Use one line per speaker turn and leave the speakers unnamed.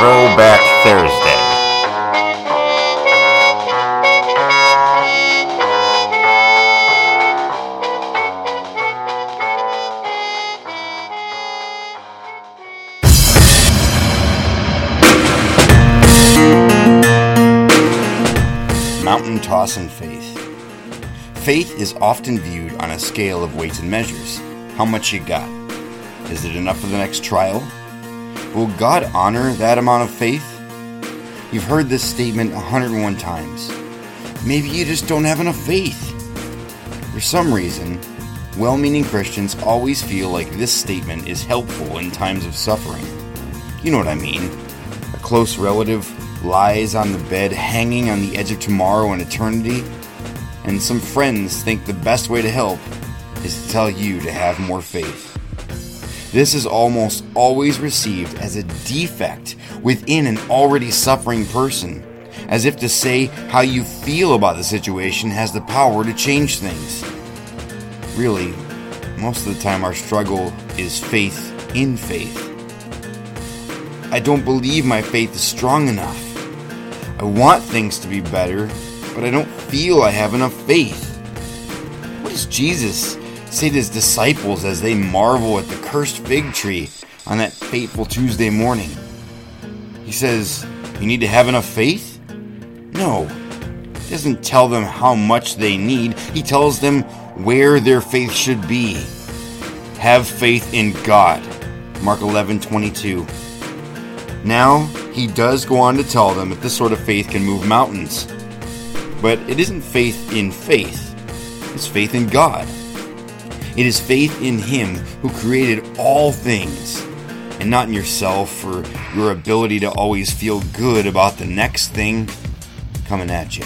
Throwback Thursday. Mountain tossing faith. Faith is often viewed on a scale of weights and measures. How much you got? Is it enough for the next trial? Will God honor that amount of faith? You've heard this statement 101 times. Maybe you just don't have enough faith. For some reason, well meaning Christians always feel like this statement is helpful in times of suffering. You know what I mean. A close relative lies on the bed hanging on the edge of tomorrow and eternity, and some friends think the best way to help is to tell you to have more faith. This is almost always received as a defect within an already suffering person, as if to say how you feel about the situation has the power to change things. Really, most of the time our struggle is faith in faith. I don't believe my faith is strong enough. I want things to be better, but I don't feel I have enough faith. What does Jesus say to his disciples as they marvel at the cursed fig tree on that fateful Tuesday morning? He says, You need to have enough faith? No. He doesn't tell them how much they need, he tells them where their faith should be. Have faith in God. Mark 11 22. Now, he does go on to tell them that this sort of faith can move mountains. But it isn't faith in faith, it's faith in God. It is faith in Him who created all things, and not in yourself or your ability to always feel good about the next thing coming at you.